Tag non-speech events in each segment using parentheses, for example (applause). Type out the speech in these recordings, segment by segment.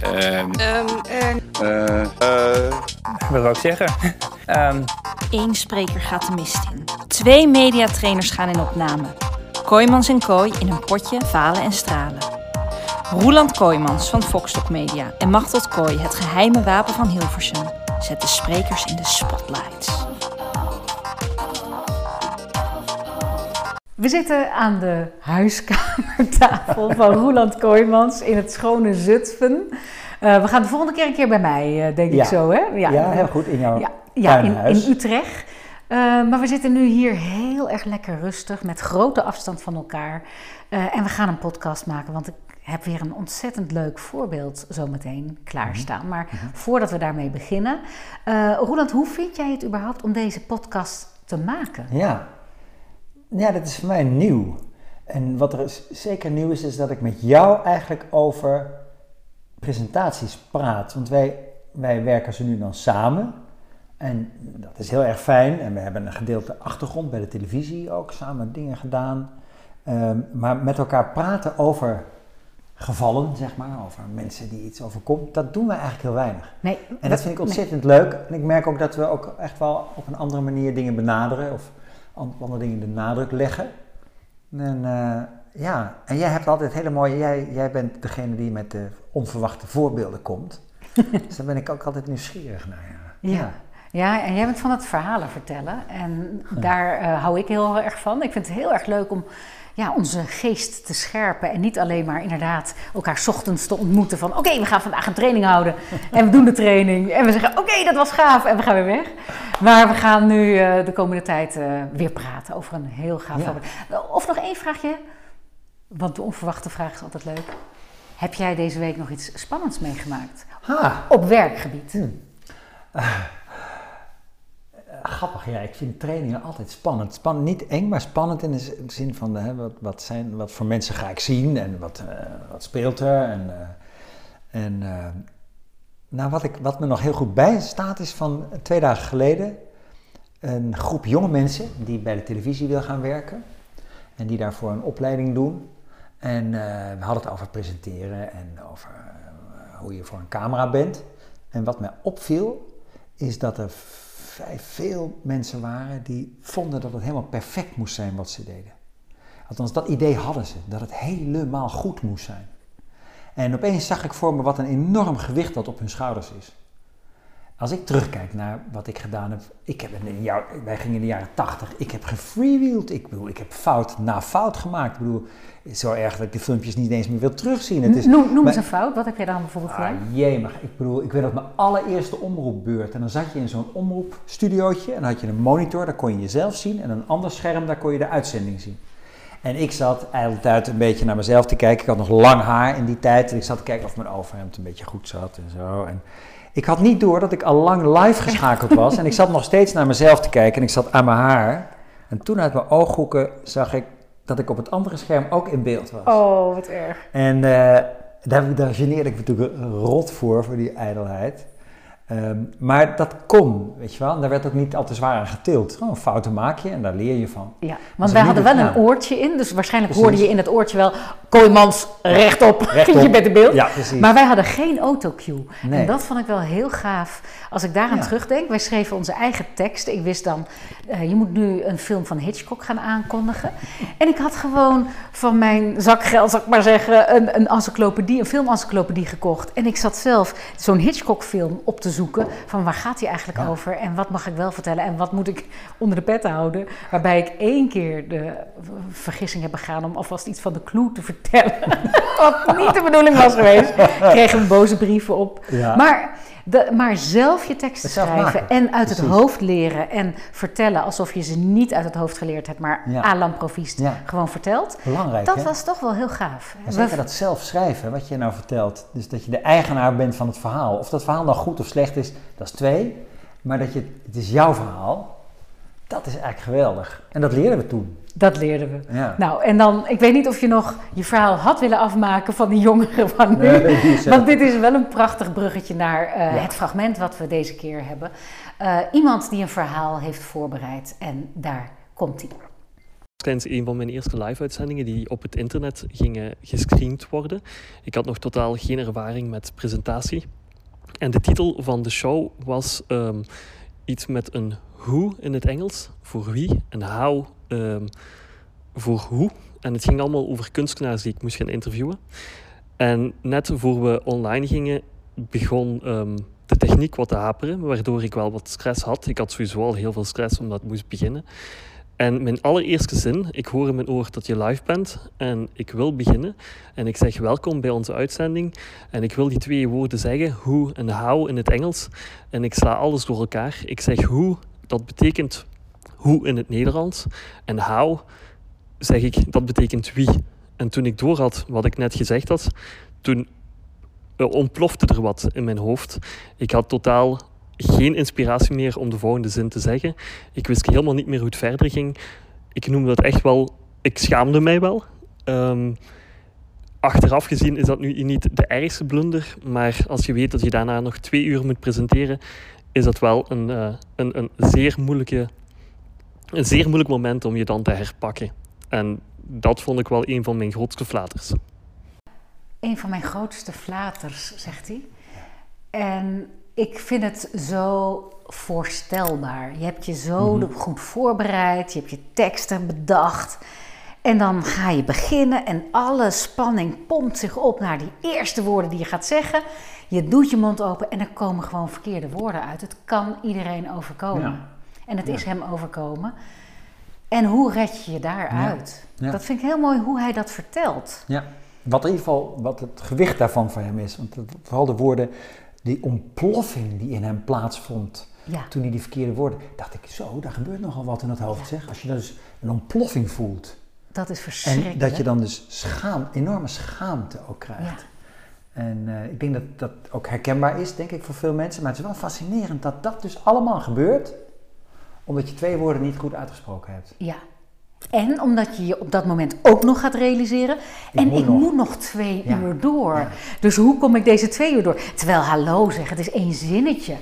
Ehm, Wat wil ik zeggen? (laughs) Ehm, Eén spreker gaat de mist in. Twee mediatrainers gaan in opname. Kooijmans en Kooi in een potje falen en stralen. Roeland Kooijmans van Foxtok Media en Machteld Kooi, het geheime wapen van Hilversum, zet de sprekers in de spotlights. We zitten aan de huiskamertafel van Roeland Kooijmans in het schone Zutphen. Eh, we gaan de volgende keer een keer bij mij, eh, denk Ja. ik zo, hè? Ja, heel goed in jouw Ja, ja in, in Utrecht. Eh, maar we zitten nu hier heel erg lekker rustig, met grote afstand van elkaar. En we gaan een podcast maken, want ik heb weer een ontzettend leuk voorbeeld zometeen klaarstaan. Mhm. Maar voordat we daarmee beginnen, Roeland, hoe vind jij het überhaupt om deze podcast te maken? Ja. Ja, dat is voor mij nieuw. En wat er zeker nieuw is, is dat ik met jou eigenlijk over presentaties praat. Want wij, wij werken ze nu dan samen. En dat is heel erg fijn. En we hebben een gedeelte achtergrond bij de televisie ook, samen dingen gedaan. Ehm, maar met elkaar praten over gevallen, zeg maar, over mensen die iets overkomt, dat doen we eigenlijk heel weinig. Nee, En dat vind ik ontzettend leuk. En ik merk ook dat we ook echt wel op een andere manier dingen benaderen of an- andere dingen de nadruk leggen. En eh, ja, en jij hebt altijd hele mooie, jij, jij bent degene die met de onverwachte voorbeelden komt. (laughs) dus daar ben ik ook altijd nieuwsgierig naar. Ja. Ja. Ja, en jij bent van het verhalen vertellen. En daar eh, hou ik heel erg van. Ik vind het heel erg leuk om ja, onze geest te scherpen. En niet alleen maar inderdaad elkaar 's ochtends te ontmoeten van... oké, we gaan vandaag een training houden. (laughs) En we doen de training. En we zeggen, oké, dat was gaaf. En we gaan weer weg. Maar we gaan nu eh, de komende tijd eh, weer praten over een heel gaaf Ja. Of nog één vraagje. Want de onverwachte vraag is altijd leuk. Heb jij deze week nog iets spannends meegemaakt? Ha, Op werkgebied? Grappig, ja. Ik vind trainingen altijd spannend. spannend. Niet eng, maar spannend in de zin van hè, wat, wat, zijn, wat voor mensen ga ik zien en wat, eh, wat speelt er. En, eh, en eh, nou, wat, ik, wat me nog heel goed bijstaat is van twee dagen geleden een groep jonge mensen die bij de televisie wil gaan werken en die daarvoor een opleiding doen. En we hadden het over presenteren en over hoe je voor een camera bent. En wat mij opviel, is dat er veel mensen waren die vonden dat het helemaal perfect moest zijn wat ze deden. Althans, dat idee hadden ze, dat het helemaal goed moest zijn. En opeens zag ik voor me wat een enorm gewicht dat op hun schouders is. Als ik terugkijk naar wat ik gedaan heb, ik heb in de jaar, wij gingen in de jaren 80, ik heb gefreewheeld, ik bedoel, ik heb fout na fout gemaakt. Ik bedoel, het is zo erg dat ik de filmpjes niet eens meer wil terugzien. Het is, Noem, noem eens een fout. Wat heb jij dan bijvoorbeeld Ah, gedaan? jee, maar ik bedoel, ik weet nog mijn allereerste omroepbeurt. En dan zat je in zo'n omroepstudiootje en dan had je een monitor, daar kon je jezelf zien. En een ander scherm, daar kon je de uitzending zien. En ik zat eigenlijk uit een beetje naar mezelf te kijken. Ik had nog lang haar in die tijd. En ik zat te kijken of mijn overhemd een beetje goed zat en zo. En ik had niet door dat ik al lang live geschakeld was. En ik zat nog steeds naar mezelf te kijken en ik zat aan mijn haar. En toen uit mijn ooghoeken zag ik dat ik op het andere scherm ook in beeld was. Oh, wat erg. En eh, daar, daar geneerde ik me natuurlijk rot voor, voor die ijdelheid. Ehm, maar dat kon, weet je wel. En daar werd ook niet al te zwaar aan getild. Gewoon fouten maak je en daar leer je van. Ja, want wij hadden wel een oortje in, dus waarschijnlijk Precies. hoorde je in het oortje wel Kooimans rechtop, Rechtop. (laughs) je bent in beeld. Ja, precies. Maar wij hadden geen autocue. Nee. En dat vond ik wel heel gaaf. Als ik daaraan Ja. terugdenk, wij schreven onze eigen teksten. Ik wist dan, eh, je moet nu een film van Hitchcock gaan aankondigen. En ik had gewoon van mijn zakgeld, zal ik maar zeggen, een, een encyclopedie, een filmencyclopedie gekocht. En ik zat zelf zo'n Hitchcock film op te zoeken van waar gaat hij eigenlijk Ja. over en wat mag ik wel vertellen en wat moet ik onder de pet houden. Waarbij ik één keer de vergissing heb begaan om alvast iets van de clue te vertellen. (laughs) Wat niet de bedoeling was geweest. Ik kreeg een boze brieven op. Ja. Maar, de, maar zelf je teksten schrijven en uit het hoofd leren en vertellen alsof je ze niet uit het hoofd geleerd hebt, maar Ja. à l'improviste Ja. gewoon vertelt. Belangrijk, Dat hè? was toch wel heel gaaf. We- zeker dat zelf schrijven, wat je nou vertelt. Dus dat je de eigenaar bent van het verhaal. Of dat verhaal nou goed of slecht is, dat is twee. Maar dat je, het is jouw verhaal, dat is eigenlijk geweldig. En dat leerden we toen. Dat leerden we. Ja. Nou, en dan, ik weet niet of je nog je verhaal had willen afmaken van die jongeren van nu. Nee, Want dit is wel een prachtig bruggetje naar eh, Ja. het fragment wat we deze keer hebben. Eh, iemand die een verhaal heeft voorbereid en daar komt hij. tijdens een van mijn eerste live-uitzendingen die op het internet gingen gescreend worden. Ik had nog totaal geen ervaring met presentatie. En de titel van de show was ehm, iets met een who in het Engels, voor wie, en how ehm, voor hoe. En het ging allemaal over kunstenaars die ik moest gaan interviewen. En net voor we online gingen, begon ehm, de techniek wat te haperen, waardoor ik wel wat stress had. Ik had sowieso al heel veel stress omdat het moest beginnen. En mijn allereerste zin, ik hoor in mijn oor dat je live bent en ik wil beginnen. En ik zeg welkom bij onze uitzending. En ik wil die twee woorden zeggen, hoe en how in het Engels. En ik sla alles door elkaar. Ik zeg hoe, dat betekent hoe in het Nederlands. En how zeg ik, dat betekent wie. En toen ik doorhad wat ik net gezegd had, toen eh, ontplofte er wat in mijn hoofd. Ik had totaal geen inspiratie meer om de volgende zin te zeggen. Ik wist helemaal niet meer hoe het verder ging. Ik noemde dat echt wel, ik schaamde mij wel. Ehm, achteraf gezien is dat nu niet de ergste blunder, maar als je weet dat je daarna nog twee uur moet presenteren, is dat wel een, uh, een, een, zeer moeilijke, een zeer moeilijk moment om je dan te herpakken. En dat vond ik wel een van mijn grootste flaters. Een van mijn grootste flaters, zegt hij. En ik vind het zo voorstelbaar. Je hebt je zo mhm. goed voorbereid, je hebt je teksten bedacht. En dan ga je beginnen en alle spanning pompt zich op naar die eerste woorden die je gaat zeggen. Je doet je mond open en er komen gewoon verkeerde woorden uit. Het kan iedereen overkomen. En het is hem overkomen. En hoe red je je daaruit? Ja. Dat vind ik heel mooi hoe hij dat vertelt. Ja, wat in ieder geval wat het gewicht daarvan voor hem is. Want vooral de woorden, die ontploffing die in hem plaatsvond toen hij die verkeerde woorden, dacht ik zo, daar gebeurt nogal wat in het hoofd. Zeg. Als je dus een ontploffing voelt. Dat is verschrikkelijk. En dat je dan dus schaam, enorme schaamte ook krijgt. En uh, ik denk dat dat ook herkenbaar is, denk ik, voor veel mensen. Maar het is wel fascinerend dat dat dus allemaal gebeurt omdat je twee woorden niet goed uitgesproken hebt. Ja. En omdat je je op dat moment ook nog gaat realiseren. en ik moet nog twee uur door. Dus hoe kom ik deze twee uur door? Terwijl hallo zeg, het is één zinnetje.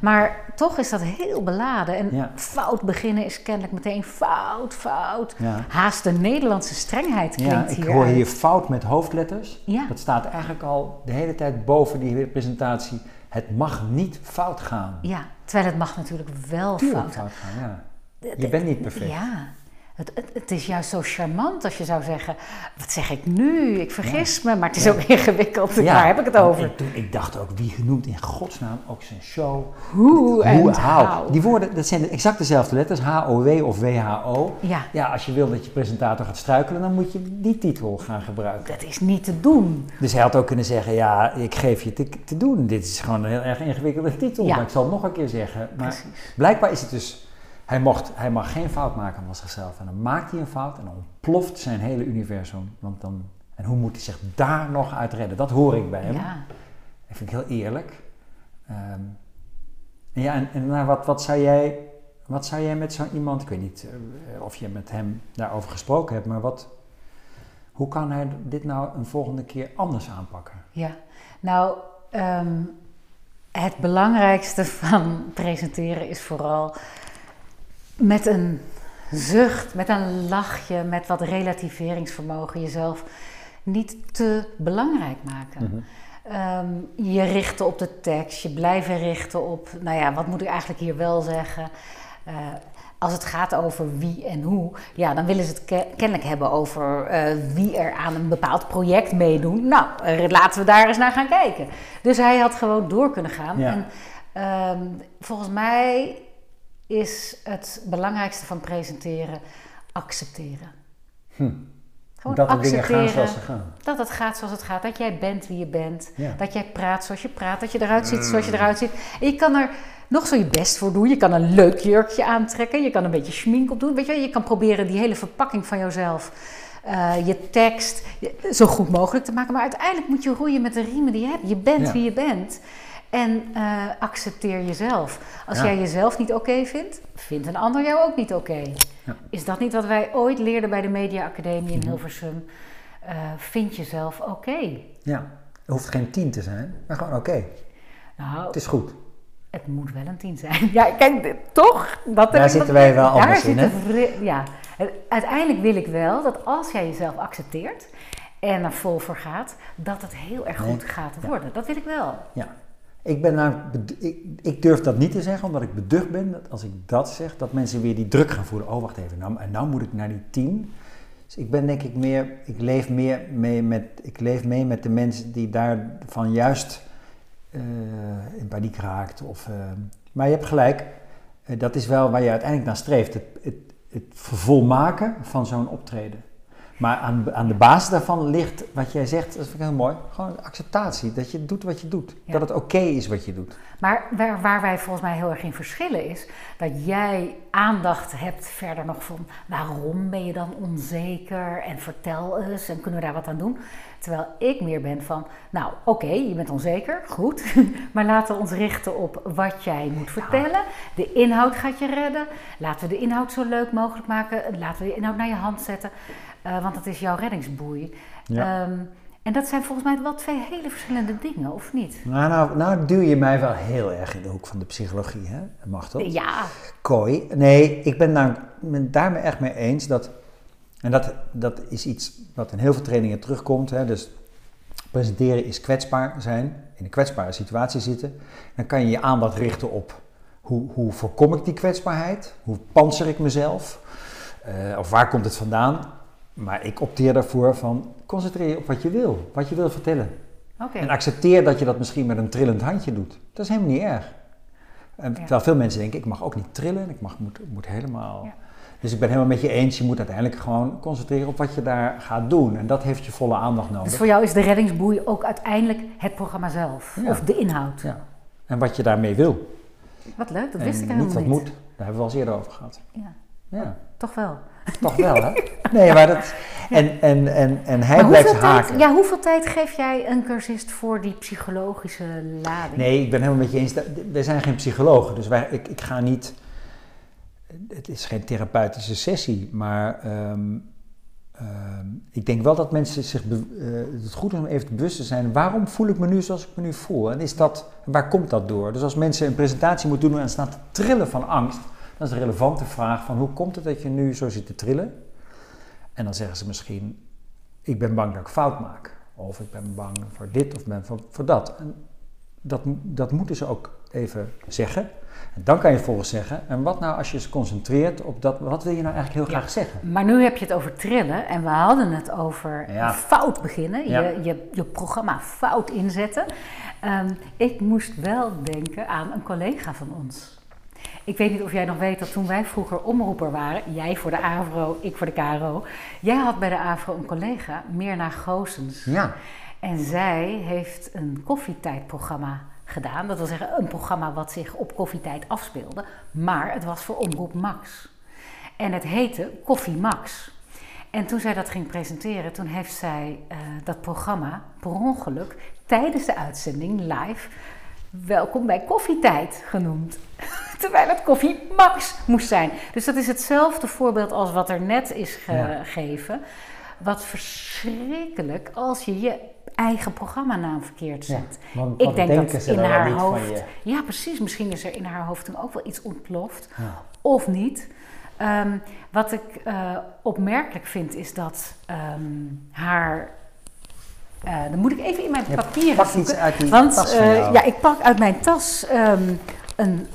Maar toch is dat heel beladen. En fout beginnen is kennelijk meteen fout, fout. Haast de Nederlandse strengheid klinkt hier. Ik hoor hier fout met hoofdletters. Dat staat eigenlijk al de hele tijd boven die presentatie. Het mag niet fout gaan. Ja, terwijl het mag natuurlijk wel fout, fout gaan. Ja. Je bent niet perfect. Ja. Het, het, het, is juist zo charmant als je zou zeggen: Wat zeg ik nu? Ik vergis me, maar het is ook (laughs) ingewikkeld. Ja. Waar heb ik het over? Ik, ik, dacht ook: wie genoemt in godsnaam ook zijn show? Hoe en how. Die woorden, dat zijn exact dezelfde letters: H-O-W of W-H-O. Ja. ja, als je wil dat je presentator gaat struikelen, dan moet je die titel gaan gebruiken. Dat is niet te doen. Dus hij had ook kunnen zeggen: Ja, ik geef je te, te doen. Dit is gewoon een heel erg ingewikkelde titel. Maar ik zal het nog een keer zeggen. Maar Precies. blijkbaar is het dus hij, mocht, hij mag geen fout maken van zichzelf. En dan maakt hij een fout en dan ontploft zijn hele universum. Want dan, en hoe moet hij zich daar nog uit redden? Dat hoor ik bij hem. Ja. Dat vind ik heel eerlijk. Um, ja, en, en nou, wat, wat, zou jij, wat zou jij met zo'n iemand, ik weet niet uh, of je met hem daarover gesproken hebt, maar wat, hoe kan hij dit nou een volgende keer anders aanpakken? Ja, nou, um, het belangrijkste van (laughs) presenteren is vooral met een zucht, met een lachje, met wat relativeringsvermogen jezelf niet te belangrijk maken. Mhm. Ehm, je richten op de tekst, je blijven richten op, nou ja, wat moet ik eigenlijk hier wel zeggen? Uh, als het gaat over wie en hoe, ja, dan willen ze het kennelijk hebben over uh, wie er aan een bepaald project meedoet. Nou, uh, laten we daar eens naar gaan kijken. Dus hij had gewoon door kunnen gaan. Ja. En um, volgens mij is het belangrijkste van presenteren accepteren. Hm. Gewoon dat accepteren dingen gaan zoals ze gaan. Dat het gaat zoals het gaat. Dat jij bent wie je bent. Dat jij praat zoals je praat. Dat je eruit ziet zoals je mm. eruit ziet. En je kan er nog zo je best voor doen. Je kan een leuk jurkje aantrekken. Je kan een beetje schmink op doen. Weet je, je kan proberen die hele verpakking van jezelf... Uh, je tekst zo goed mogelijk te maken. Maar uiteindelijk moet je roeien met de riemen die je hebt. Je bent wie je bent. En uh, accepteer jezelf. Als jij jezelf niet oké vindt, vindt een ander jou ook niet oké. Ja. Is dat niet wat wij ooit leerden bij de Media Academie in mhm. Hilversum? Uh, vind jezelf oké. Ja, het hoeft geen tien te zijn, maar gewoon oké. Nou, het is goed. Het moet wel een tien zijn. (laughs) Ja, kijk, toch? Dat daar zitten wij wel anders in, hè? Ja, Uiteindelijk wil ik wel dat als jij jezelf accepteert en er vol voor gaat, dat het heel erg Nee. goed gaat Ja. worden. Dat wil ik wel. Ja. Ik, ben ik, durf dat niet te zeggen, omdat ik beducht ben dat als ik dat zeg, dat mensen weer die druk gaan voelen. Oh, wacht even, nou, en nou moet ik naar die tien. Dus ik ben denk ik meer, ik leef meer mee met, ik leef mee met de mensen die daarvan juist eh, in paniek raakt. Of, eh, maar je hebt gelijk, eh, dat is wel waar je uiteindelijk naar streeft. Het, het, het vervolmaken van zo'n optreden. Maar aan, aan de basis daarvan ligt wat jij zegt, dat vind ik heel mooi, gewoon acceptatie. Dat je doet wat je doet. Ja. Dat het oké is wat je doet. Maar waar, waar wij volgens mij heel erg in verschillen is dat jij aandacht hebt verder nog van waarom ben je dan onzeker en vertel eens en kunnen we daar wat aan doen. Terwijl ik meer ben van, nou oké, je bent onzeker, goed, (laughs) maar laten we ons richten op wat jij moet vertellen. De inhoud gaat je redden. Laten we de inhoud zo leuk mogelijk maken. Laten we de inhoud naar je hand zetten, eh, want dat is jouw reddingsboei. Ja. Ehm, en dat zijn volgens mij wel twee hele verschillende dingen, of niet? Nou, nou, nou duw je mij wel heel erg in de hoek van de psychologie, hè? Mag dat? Ja, Kooi. Nee, ik ben nou, ben daar me echt mee eens dat, en dat, dat is iets wat in heel veel trainingen terugkomt, hè? dus presenteren is kwetsbaar zijn, in een kwetsbare situatie zitten. Dan kan je je aandacht richten op hoe, hoe voorkom ik die kwetsbaarheid, hoe panzer ik mezelf, eh, of waar komt het vandaan. Maar ik opteer daarvoor van concentreer je op wat je wil, wat je wil vertellen. En accepteer dat je dat misschien met een trillend handje doet. Dat is helemaal niet erg. En Ja. Terwijl veel mensen denken, ik mag ook niet trillen, ik mag, moet, moet helemaal... Ja. Dus ik ben helemaal met je eens, je moet uiteindelijk gewoon concentreren op wat je daar gaat doen. En dat heeft je volle aandacht nodig. Dus voor jou is de reddingsboei ook uiteindelijk het programma zelf. Ja. Of de inhoud. Ja. En wat je daarmee wil. Wat leuk, dat en wist ik niet helemaal wat niet. moet. Daar hebben we al eens eerder over gehad. Ja, Ja, toch wel. Toch wel hè? Nee, maar dat... En, en, en, en hij maar blijft haken. tijd, ja, hoeveel tijd geef jij een cursist voor die psychologische lading? Nee, ik ben helemaal met je eens. Wij zijn geen psychologen, dus wij, ik, ik ga niet. Het is geen therapeutische sessie, maar ehm, ehm, ik denk wel dat mensen zich eh, het goed is om even te bewust te zijn. Waarom voel ik me nu zoals ik me nu voel? En is dat, waar komt dat door? Dus als mensen een presentatie moeten doen en staan te trillen van angst, dan is de relevante vraag van hoe komt het dat je nu zo zit te trillen? En dan zeggen ze misschien, ik ben bang dat ik fout maak. Of ik ben bang voor dit of ben voor, voor dat. En dat, dat moeten ze ook even zeggen. En dan kan je volgens zeggen, en wat nou als je je concentreert op dat, wat wil je nou eigenlijk heel Ja. graag zeggen? Maar nu heb je het over trillen en we hadden het over Ja. fout beginnen. Ja. Je, je, je programma fout inzetten. Ehm, ik moest wel denken aan een collega van ons. Ik weet niet of jij nog weet dat toen wij vroeger omroeper waren, jij voor de AVRO, ik voor de KRO. Jij had bij de AVRO een collega, Mirna Goosens. Ja, En zij heeft een koffietijdprogramma gedaan. Dat wil zeggen een programma wat zich op koffietijd afspeelde. Maar het was voor Omroep Max. En het heette Koffie Max. En toen zij dat ging presenteren, toen heeft zij eh, dat programma per ongeluk tijdens de uitzending live Welkom bij Koffietijd genoemd. (laughs) Terwijl het Koffie Max moest zijn. Dus dat is hetzelfde voorbeeld als wat er net is Ja. gegeven. Wat verschrikkelijk als je je eigen programmanaam verkeerd Ja, zet. want Ik denk dat ze in haar hoofd. Ja, precies. Misschien is er in haar hoofd toen ook wel iets ontploft. Ja. Of niet. Ehm, wat ik eh, opmerkelijk vind is dat ehm, haar. eh, dan moet ik even in mijn papieren pak zoeken. iets uit die Want tas eh, ja, ik pak uit mijn tas ehm, een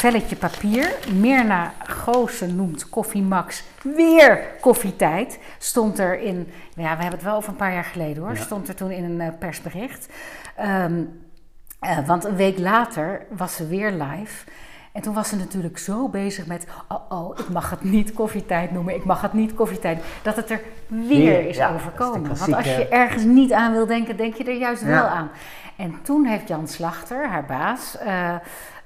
velletje papier. Mirna Goosen noemt Koffie Max weer koffietijd. Stond er in, ja, we hebben het wel over een paar jaar geleden hoor. Ja. Stond er toen in een eh, persbericht. Ehm, eh, want een week later was ze weer live. En toen was ze natuurlijk zo bezig met, oh oh, ik mag het niet koffietijd noemen, ik mag het niet koffietijd, dat het er weer is ja, overkomen. is Want als je ergens niet aan wil denken, denk je er juist Ja. wel aan. En toen heeft Jan Slachter, haar baas, eh,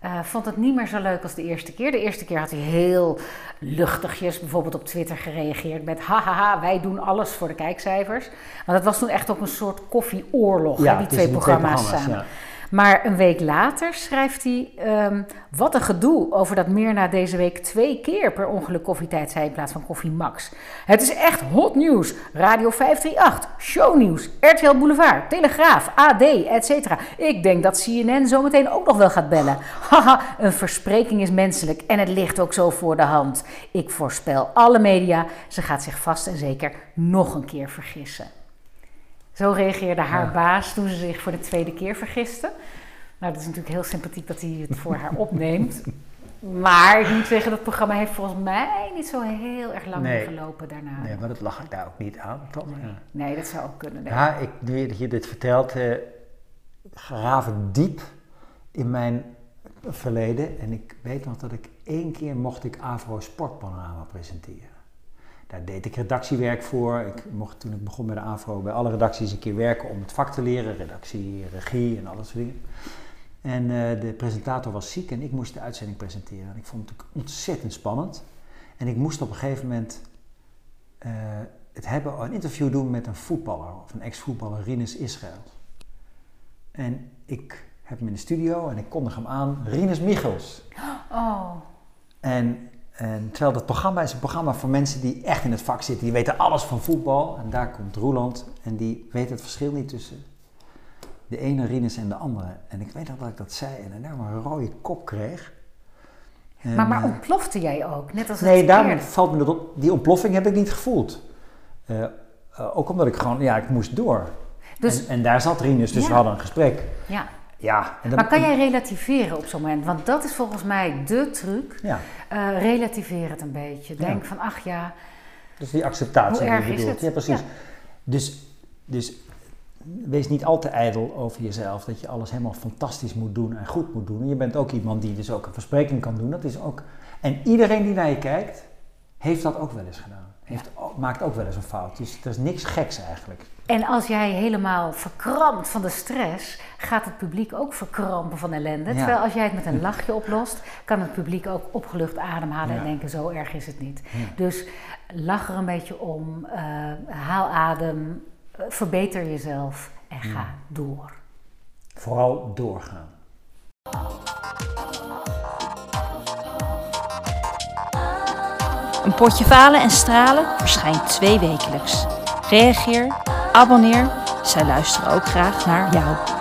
eh, vond het niet meer zo leuk als de eerste keer. De eerste keer had hij heel luchtigjes bijvoorbeeld op Twitter gereageerd met hahaha, wij doen alles voor de kijkcijfers. Maar dat was toen echt ook een soort koffieoorlog, hè, die tussen twee programma's samen. ja. Maar een week later schrijft hij: ehm, Wat een gedoe over dat Mirna deze week twee keer per ongeluk koffietijd zei in plaats van koffie Max. Het is echt hot nieuws. Radio 538, shownieuws, RTL Boulevard, Telegraaf, AD, etc. Ik denk dat CNN zometeen ook nog wel gaat bellen. (laughs) Haha, een verspreking is menselijk en het ligt ook zo voor de hand. Ik voorspel alle media, ze gaat zich vast en zeker nog een keer vergissen. Zo reageerde haar Ja. baas toen ze zich voor de tweede keer vergiste. Nou, dat is natuurlijk heel sympathiek dat hij het voor haar opneemt. (laughs) Maar ik moet zeggen, dat programma heeft volgens mij niet zo heel erg lang Nee. gelopen daarna. Nee, maar dat lag ik daar ook niet aan, toch? Nee, dat zou ook kunnen. Ja, ik, nu je dit vertelt, eh graaf ik diep in mijn verleden. En ik weet nog dat ik één keer mocht ik Avro Sportpanorama presenteren. Daar deed ik redactiewerk voor. Ik mocht toen ik begon bij de Avro bij alle redacties een keer werken om het vak te leren. Redactie, regie en al dat soort dingen. En eh, de presentator was ziek en ik moest de uitzending presenteren. En ik vond het ontzettend spannend. En ik moest op een gegeven moment eh, het hebben, een interview doen met een voetballer, of een ex-voetballer, Rinus Israël. En ik heb hem in de studio en ik kondig hem aan, Rinus Michels. Oh, En, en terwijl dat programma is een programma voor mensen die echt in het vak zitten, die weten alles van voetbal. En daar komt Roeland en die weet het verschil niet tussen de ene Rinus en de andere. En ik weet nog dat ik dat zei en daarna een rode kop kreeg. En, maar, maar eh, ontplofte jij ook? Net als Nee, daarom valt me dat op. Die ontploffing heb ik niet gevoeld. Eh, eh, ook omdat ik gewoon, ja, ik moest door. Dus, en, en daar zat Rinus, dus Ja. we hadden een gesprek. ja. Ja, Maar kan jij relativeren op zo'n moment? Want dat is volgens mij de truc. Ja, Eh, relativeer het een beetje. Denk van, ach ja, dus die acceptatie. Hoe die je erg is bedoelt. het? Ja, precies. Ja. Dus, dus wees niet al te ijdel over jezelf, dat je alles helemaal fantastisch moet doen en goed moet doen. En je bent ook iemand die dus ook een verspreking kan doen. Dat is ook, en iedereen die naar je kijkt, heeft dat ook wel eens gedaan. Heeft, maakt ook wel eens een fout. Dus er is niks geks eigenlijk. En als jij helemaal verkrampt van de stress, gaat het publiek ook verkrampen van ellende. Ja. Terwijl als jij het met een lachje oplost, kan het publiek ook opgelucht ademhalen Ja. en denken: zo erg is het niet. Ja. Dus lach er een beetje om, eh, haal adem, eh, verbeter jezelf en ga door. Vooral doorgaan. Een potje falen en stralen verschijnt twee wekelijks. Reageer, abonneer, zij luisteren ook graag naar jou.